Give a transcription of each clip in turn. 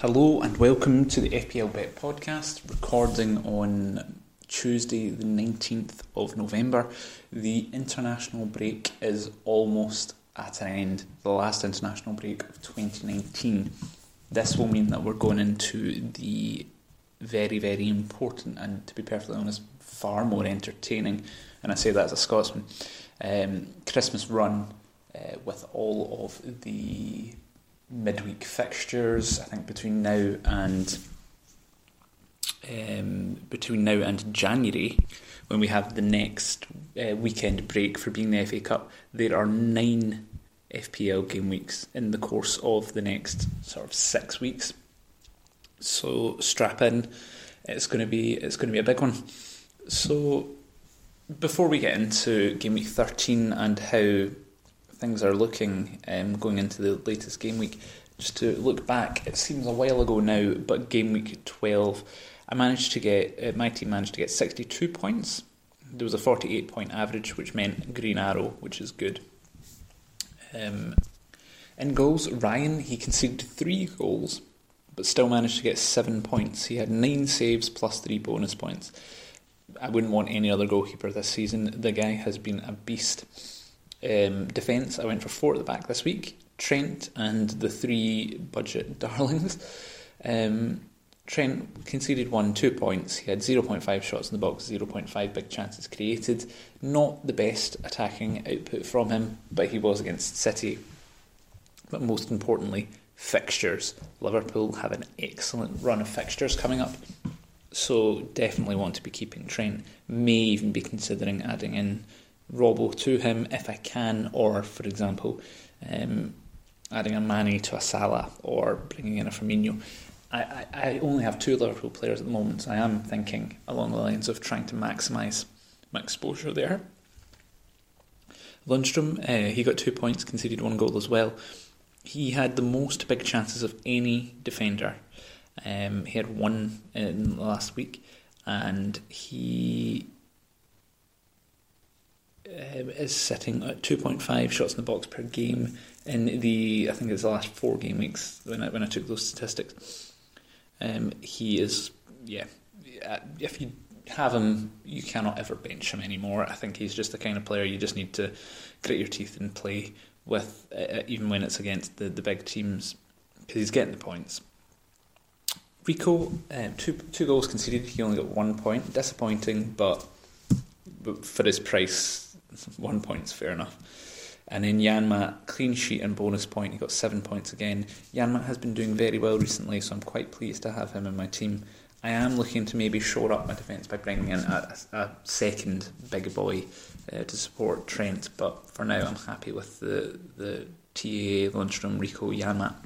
Hello and welcome to the FPL Bet podcast, recording on Tuesday, the 19th of November. The international break is almost at an end, the last international break of 2019. This will mean that we're going into the very, very important and, to be perfectly honest, far more entertaining, and I say that as a Scotsman, um, Christmas run uh, with all of the midweek fixtures. I think between now and um, between now and January, when we have the next uh, weekend break for being the FA Cup, there are nine FPL game weeks in the course of the next sort of six weeks. So strap in. It's going to be it's going to be a big one. So before we get into game week thirteen and how things are looking um, going into the latest game week. Just to look back, it seems a while ago now, but game week 12, I managed to get, uh, my team managed to get 62 points. There was a 48 point average, which meant green arrow, which is good. Um, in goals, Ryan, he conceded three goals, but still managed to get seven points. He had nine saves plus three bonus points. I wouldn't want any other goalkeeper this season. The guy has been a beast. Um, defence, I went for four at the back this week. Trent and the three budget darlings. Um, Trent conceded one, two points. He had 0.5 shots in the box, 0.5 big chances created. Not the best attacking output from him, but he was against City. But most importantly, fixtures. Liverpool have an excellent run of fixtures coming up. So definitely want to be keeping Trent. May even be considering adding in Robbo to him if I can, or for example, um, adding a Mane to a Salah or bringing in a Firmino. I, I, I, only have two Liverpool players at the moment, so I am thinking along the lines of trying to maximise my exposure there. Lundstram, uh, he got two points, conceded one goal as well. He had the most big chances of any defender. Um, he had one in last week, and he um, is sitting at 2.5 shots in the box per game in the I think it's the last four game weeks when I when I took those statistics. Um, he is yeah. Uh, if you have him, you cannot ever bench him anymore. I think he's just the kind of player you just need to grit your teeth and play with, uh, even when it's against the, the big teams, because he's getting the points. Rico, um, two two goals conceded. He only got one point. Disappointing, but for his price, one point's fair enough. And then Janmaat, clean sheet and bonus point. He got seven points again. Janmaat has been doing very well recently, so I'm quite pleased to have him in my team. I am looking to maybe shore up my defence by bringing in a, a second big boy uh, to support Trent, but for now I'm happy with the, the TAA, Lundstram, Rico, Janmaat.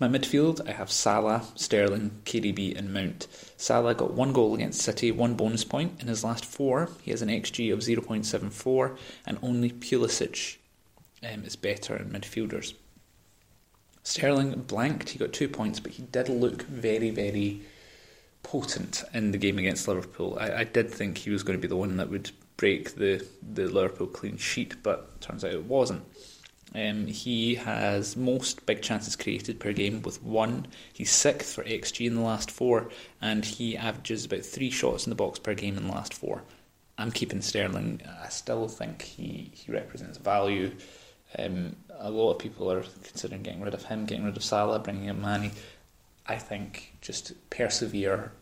My midfield, I have Salah, Sterling, KDB, and Mount. Salah got one goal against City, one bonus point. In his last four, he has an XG of 0.74, and only Pulisic um, is better in midfielders. Sterling blanked, he got two points, but he did look very, very potent in the game against Liverpool. I, I did think he was going to be the one that would break the, the Liverpool clean sheet, but turns out it wasn't. Um, he has most big chances created per game with one. He's sixth for XG in the last four, and he averages about three shots in the box per game in the last four. I'm keeping Sterling. I still think he, he represents value. Um, a lot of people are considering getting rid of him, getting rid of Salah, bringing in Mane. I think just persevere.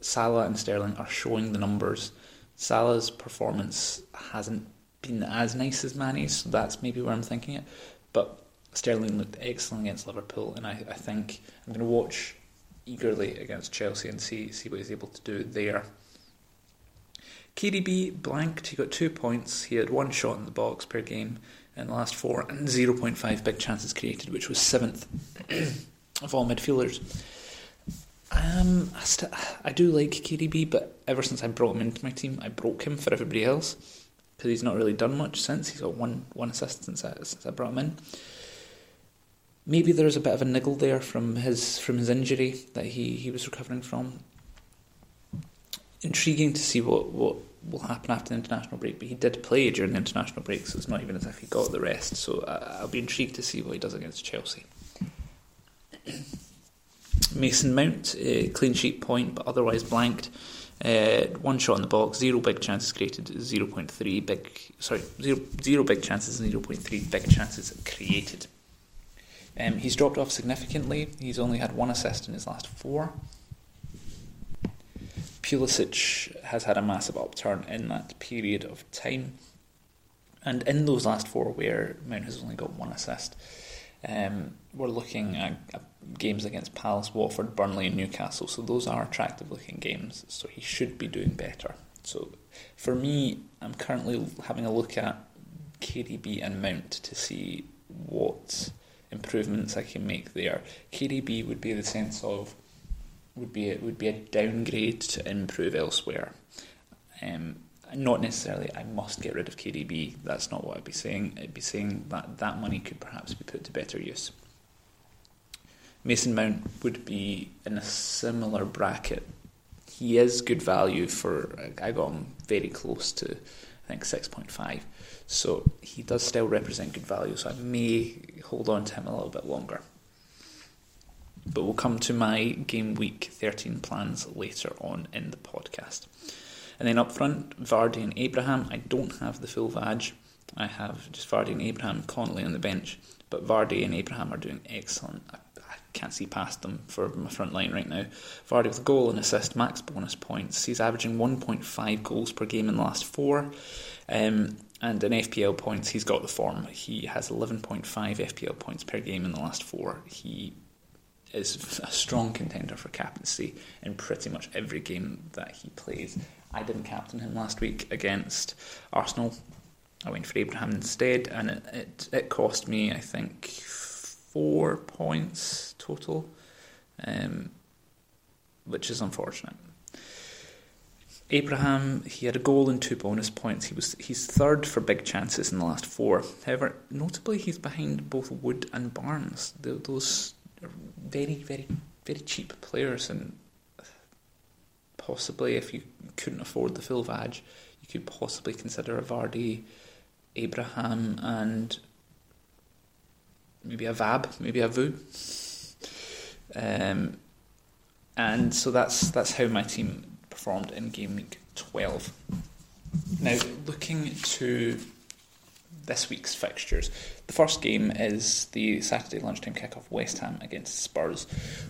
Salah and Sterling are showing the numbers. Salah's performance hasn't been as nice as Mane's, so that's maybe where I'm thinking it. But Sterling looked excellent against Liverpool, and I, I think I'm going to watch eagerly against Chelsea and see see what he's able to do there. KDB blanked. He got two points. He had one shot in the box per game in the last four, and 0.5 big chances created, which was seventh of all midfielders. Um, I, st- I do like KDB, but ever since I brought him into my team, I broke him for everybody else because he's not really done much since. He's got one one assist since I, since I brought him in. Maybe there's a bit of a niggle there from his from his injury that he, he was recovering from. Intriguing to see what, what will happen after the international break, but he did play during the international break, so it's not even as if he got the rest. So I'll be intrigued to see what he does against Chelsea. Mason Mount, uh, clean sheet point, but otherwise blanked. Uh, one shot in the box, zero big chances created, 0.3 big, sorry, zero, zero big chances, 0.3 big chances created. Um, he's dropped off significantly. He's only had one assist in his last four. Pulisic has had a massive upturn in that period of time. And in those last four, where Mount has only got one assist, um, we're looking at, at, games against Palace, Watford, Burnley, and Newcastle. So those are attractive looking games. So he should be doing better. So for me, I'm currently having a look at KDB and Mount to see what improvements I can make there. KDB would be the sense of would be a, would be a downgrade to improve elsewhere. Um, not necessarily I must get rid of KDB. That's not what I'd be saying. I'd be saying that that money could perhaps be put to better use. Mason Mount would be in a similar bracket. He is good value for. I got him very close to, I think six point five. So he does still represent good value. So I may hold on to him a little bit longer. But we'll come to my game week 13 plans later on in the podcast. And then up front, Vardy and Abraham. I don't have the full Vag. I have just Vardy and Abraham Connolly on the bench. But Vardy and Abraham are doing excellent. I, I can't see past them for my front line right now. Vardy with a goal and assist, max bonus points. He's averaging 1.5 goals per game in the last four. Um, and in FPL points, he's got the form. He has 11.5 FPL points per game in the last four. He is a strong contender for captaincy in pretty much every game that he plays. I didn't captain him last week against Arsenal. I went for Abraham instead, and it, it, it cost me, I think, four points total, um, which is unfortunate. Abraham, he had a goal and two bonus points. He was he's third for big chances in the last four. However, notably, he's behind both Wood and Barnes. The, those very, very, very cheap players, and possibly if you couldn't afford the full Vag, you could possibly consider a Vardy, Abraham, and maybe a Vab, maybe a Vu. Um, and so that's that's how my team performed in game week 12. Now, looking to this week's fixtures, the first game is the Saturday lunchtime kick-off West Ham against Spurs.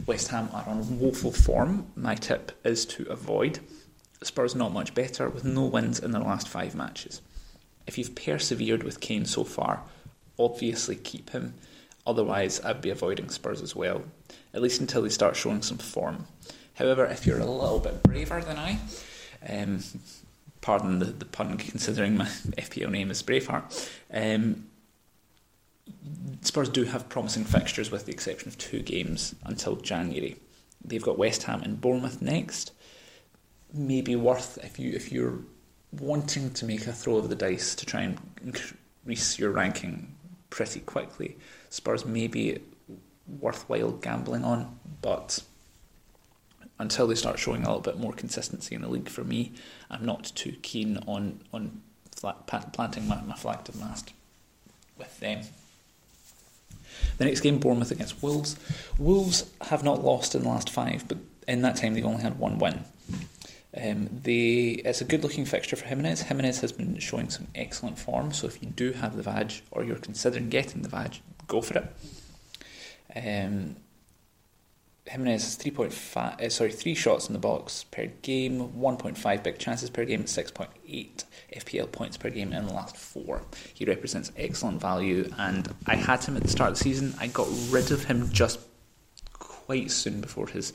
West Ham are on woeful form. My tip is to avoid. Spurs not much better with no wins in their last five matches. If you've persevered with Kane so far, obviously keep him. Otherwise, I'd be avoiding Spurs as well, at least until they start showing some form. However, if you're a little bit braver than I, um, pardon the, the pun considering my FPL name is Braveheart, um, Spurs do have promising fixtures with the exception of two games until January. They've got West Ham and Bournemouth next. Maybe worth if you if you're wanting to make a throw of the dice to try and increase your ranking pretty quickly. Spurs may be worthwhile gambling on, but until they start showing a little bit more consistency in the league for me, I'm not too keen on on flat, planting my, my flag to the mast with them. The next game, Bournemouth against Wolves. Wolves have not lost in the last five, but in that time they've only had one win. Um, they, it's a good looking fixture for Jimenez. Jimenez has been showing some excellent form, so if you do have the Vag or you're considering getting the Vag, go for it. Um, Jimenez has 3.5, uh, sorry, three shots in the box per game, 1.5 big chances per game, 6.8 FPL points per game in the last four. He represents excellent value, and I had him at the start of the season. I got rid of him just quite soon before his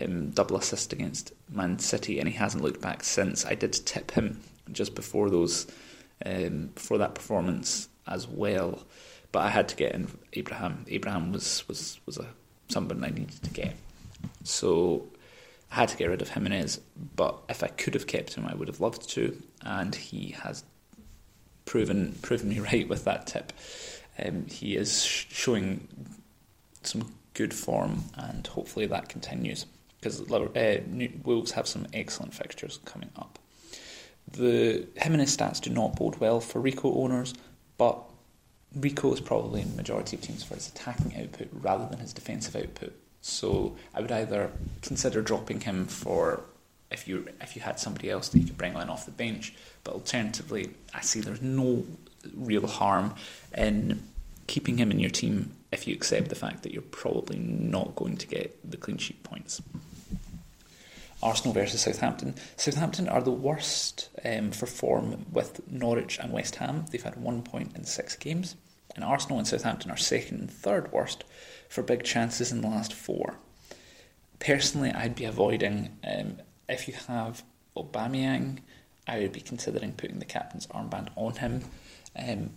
um, double assist against Man City, and he hasn't looked back since. I did tip him just before those, um, before that performance as well, but I had to get in Abraham. Abraham was was was a someone I needed to get. So I had to get rid of Jimenez, but if I could have kept him, I would have loved to, and he has proven proven me right with that tip. Um, he is sh- showing some good form, and hopefully that continues because uh, Wolves have some excellent fixtures coming up. The Jimenez stats do not bode well for Rico owners, but Rico is probably in the majority of teams for his attacking output rather than his defensive output. So I would either consider dropping him for if you if you had somebody else that you could bring on off the bench, but alternatively, I see there's no real harm in keeping him in your team if you accept the fact that you're probably not going to get the clean sheet points. Arsenal versus Southampton. Southampton are the worst um, for form with Norwich and West Ham. They've had one point in six games. And Arsenal and Southampton are second and third worst for big chances in the last four. Personally, I'd be avoiding, um, if you have Aubameyang, I would be considering putting the captain's armband on him. Um,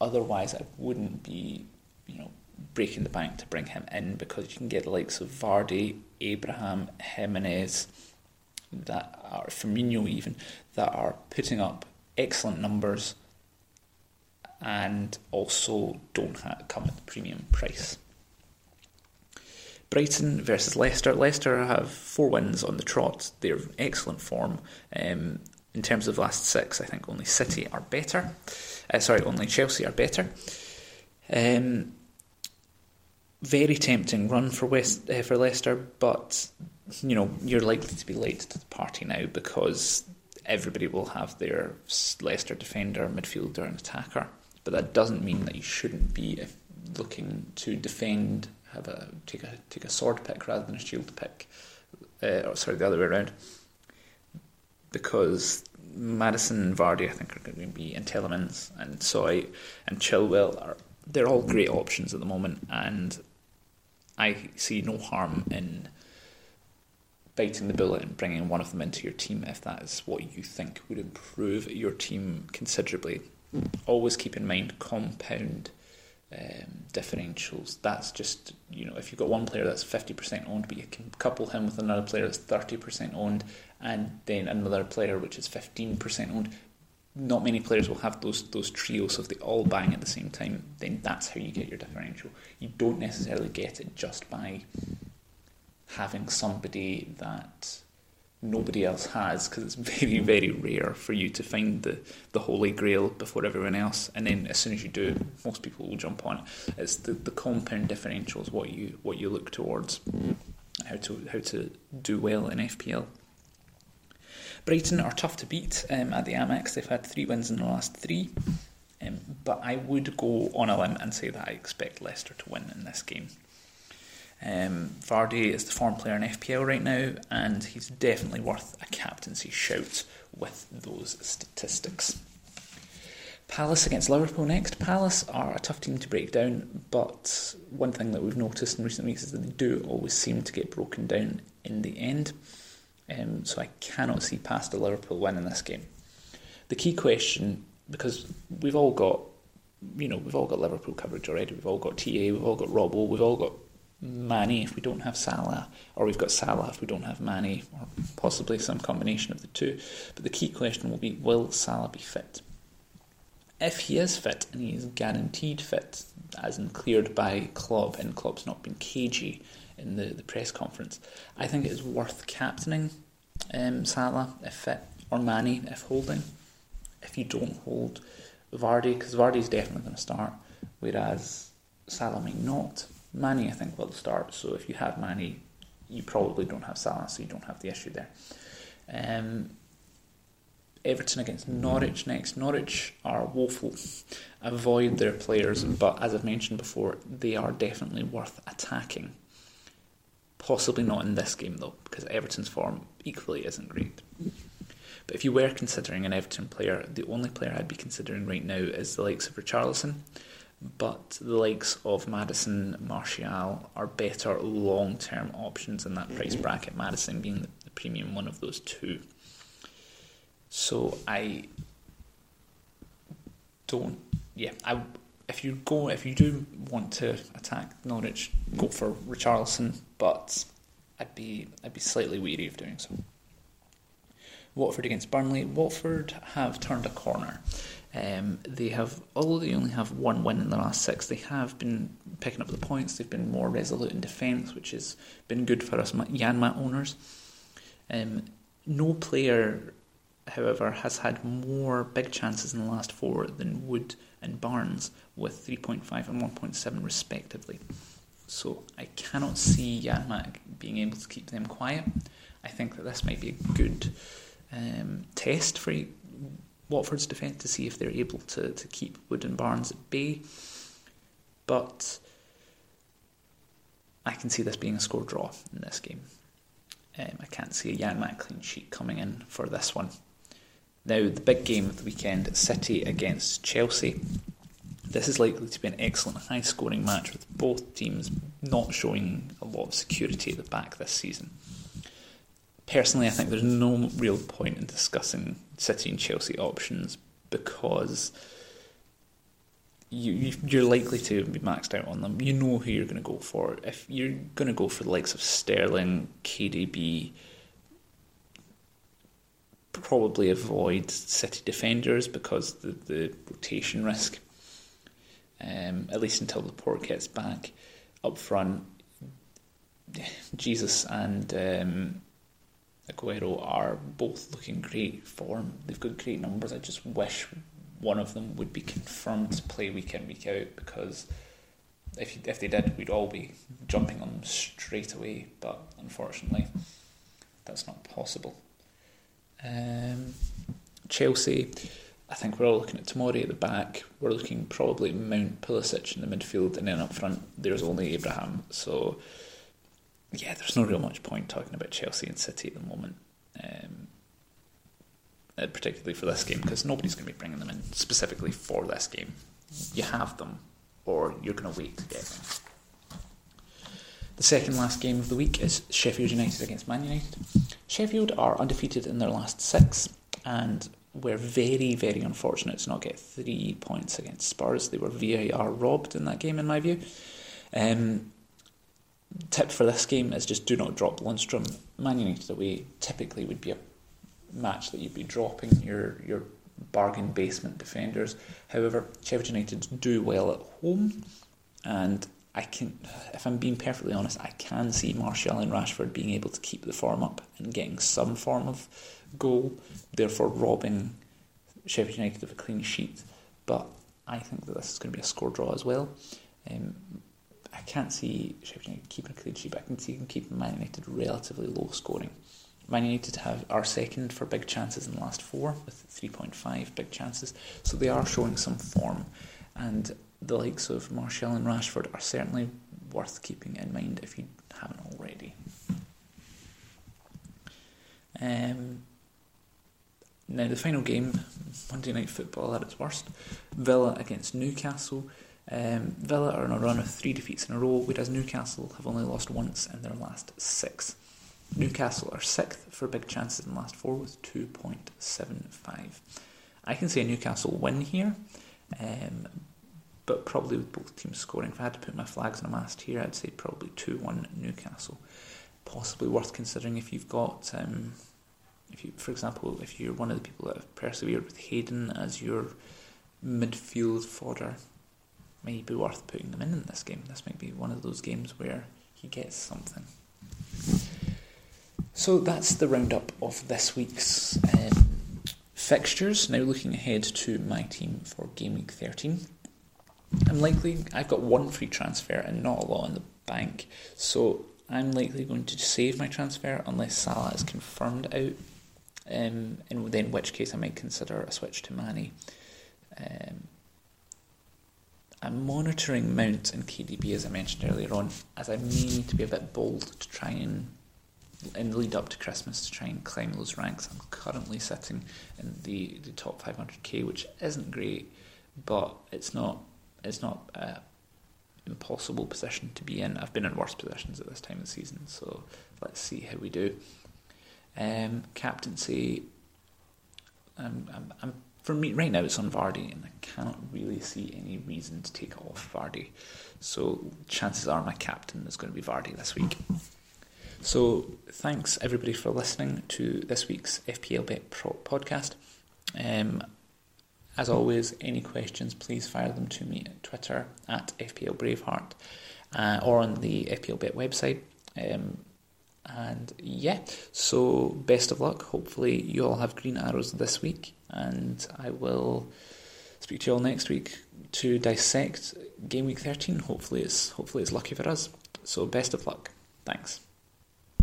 otherwise, I wouldn't be, you know, breaking the bank to bring him in because you can get the likes of Vardy, Abraham, Jimenez, that are Firmino even that are putting up excellent numbers and also don't come at the premium price. Brighton versus Leicester. Leicester have four wins on the trot. They're in excellent form. Um, in terms of last six, I think only City are better. Uh, sorry, only Chelsea are better. Um, very tempting run for West uh, for Leicester, but you know you're likely to be late to the party now because everybody will have their Leicester defender, midfielder, and attacker. But that doesn't mean that you shouldn't be looking to defend, have a take a take a sword pick rather than a shield pick. Uh, or sorry, the other way around. Because Maddison and Vardy, I think, are going to be in Tielemans and Soy and Chilwell are they're all great options at the moment, and I see no harm in biting the bullet and bringing one of them into your team if that is what you think would improve your team considerably. Always keep in mind compound um, differentials. That's just you know if you've got one player that's fifty percent owned, but you can couple him with another player that's thirty percent owned, and then another player which is fifteen percent owned. Not many players will have those those trios if they all bang at the same time. Then that's how you get your differential. You don't necessarily get it just by having somebody that nobody else has because it's very very rare for you to find the the holy grail before everyone else. And then as soon as you do most people will jump on it. It's the, the compound differentials what you what you look towards how to how to do well in FPL Brighton are tough to beat um, at the Amex. They've had three wins in the last three. Um, but I would go on a limb and say that I expect Leicester to win in this game um, Vardy is the form player in FPL right now, and he's definitely worth a captaincy shout with those statistics. Palace against Liverpool next. Palace are a tough team to break down, but one thing that we've noticed in recent weeks is that they do always seem to get broken down in the end. Um, so I cannot see past a Liverpool win in this game. The key question, because we've all got, you know, we've all got Liverpool coverage already. We've all got TA. We've all got Robbo. We've all got Mane if we don't have Salah, or we've got Salah if we don't have Mane, or possibly some combination of the two. But the key question will be will Salah be fit? If he is fit and he is guaranteed fit, as in cleared by Klopp, and Klopp's not been cagey in the, the press conference, I think it is worth captaining um, Salah if fit, or Mane if holding. If you don't hold Vardy, because Vardy is definitely going to start, whereas Salah may not. Mane, I think, will start. So if you have Mane, you probably don't have Salah, so you don't have the issue there. Um, Everton against Norwich next. Norwich are woeful. Avoid their players, but as I've mentioned before, they are definitely worth attacking. Possibly not in this game though, because Everton's form equally isn't great. But if you were considering an Everton player, the only player I'd be considering right now is the likes of Richarlison but the likes of Maddison, Martial are better long term options in that mm-hmm. price bracket, Maddison being the, the, premium one of those two. So I don't, yeah, I, if you go, if you do want to attack Norwich, go mm-hmm. for Richarlison, but I'd be, I'd be slightly weary of doing so. Watford against Burnley. Watford have turned a corner. Um, they have, although they only have one win in the last six, they have been picking up the points. They've been more resolute in defence, which has been good for us Janmaat owners. Um, no player, however, has had more big chances in the last four than Wood and Barnes, with 3.5 and 1.7 respectively. So I cannot see Janmaat being able to keep them quiet. I think that this might be a good um, test for Watford's defence to see if they're able to, to keep Wood and Barnes at bay. But I can see this being a score draw in this game. Um, I can't see a Janmaat clean sheet coming in for this one. Now, the big game of the weekend City against Chelsea. This is likely to be an excellent high scoring match with both teams not showing a lot of security at the back this season. Personally, I think there's no real point in discussing City and Chelsea options because you, you're likely to be maxed out on them. You know who you're going to go for. If you're going to go for the likes of Sterling, KDB, probably avoid City defenders because the the rotation risk. Um, at least until the port gets back up front. Jesus and um, Aguero are both looking great form. They've got great numbers. I just wish one of them would be confirmed to play week in week out because if if they did, we'd all be jumping on them straight away. But unfortunately, that's not possible. Um, Chelsea, I think we're all looking at Tomori at the back. We're looking probably Mount Pulisic in the midfield, and then up front there's only Abraham. So yeah, there's no real much point talking about Chelsea and City at the moment. Um, uh, particularly for this game, because nobody's going to be bringing them in specifically for this game. You have them, or you're going to wait to get them. The second last game of the week is Sheffield United against Man United. Sheffield are undefeated in their last six, and were very, very unfortunate to not get three points against Spurs. They were VAR robbed in that game, in my view. Um, tip for this game is just do not drop Lundstram. Man United away typically would be a match that you'd be dropping your your bargain basement defenders. However, Sheffield United do well at home, and I can, if I'm being perfectly honest, I can see Martial and Rashford being able to keep the form up and getting some form of goal, therefore robbing Sheffield United of a clean sheet. But I think that this is going to be a score draw as well. Um, I can't see Sheffield United keeping a clean sheet, but I can see them keeping Man United relatively low scoring. Man United have are second for big chances in the last four with 3.5 big chances, so they are showing some form, and the likes of Martial and Rashford are certainly worth keeping in mind if you haven't already. Um, now the final game, Monday Night Football at its worst, Villa against Newcastle. Um, Villa are on a run of three defeats in a row, whereas Newcastle have only lost once in their last six. Newcastle are sixth for big chances in the last four with 2.75. I can say Newcastle win here, um, but probably with both teams scoring. If I had to put my flags on a mast here, I'd say probably 2 1 Newcastle. Possibly worth considering if you've got, um, if you, for example, if you're one of the people that have persevered with Hayden as your midfield fodder, may be worth putting them in in this game. This might be one of those games where he gets something. So that's the roundup of this week's um, fixtures. Now looking ahead to my team for game week 13. I'm likely, I've got one free transfer and not a lot in the bank, so I'm likely going to save my transfer unless Salah is confirmed out, um, and then in which case I might consider a switch to Mane. Um, I'm monitoring Mount and KDB as I mentioned earlier on, as I may need to be a bit bold to try and in the lead up to Christmas to try and climb those ranks. I'm currently sitting in the, the top 500k, which isn't great, but it's not it's not an impossible position to be in. I've been in worse positions at this time of the season, so let's see how we do. Um, captaincy, um, I'm, I'm, for me right now it's on Vardy, and I cannot really see any reason to take off Vardy. So chances are my captain is going to be Vardy this week. So thanks everybody for listening to this week's FPL Bet Pro podcast. Um, as always, any questions, please fire them to me at Twitter at FPL Braveheart uh, or on the FPL Bet website. Um, and yeah, so best of luck. Hopefully, you all have green arrows this week, and I will speak to you all next week to dissect game week 13. Hopefully, it's hopefully it's lucky for us. So best of luck. Thanks.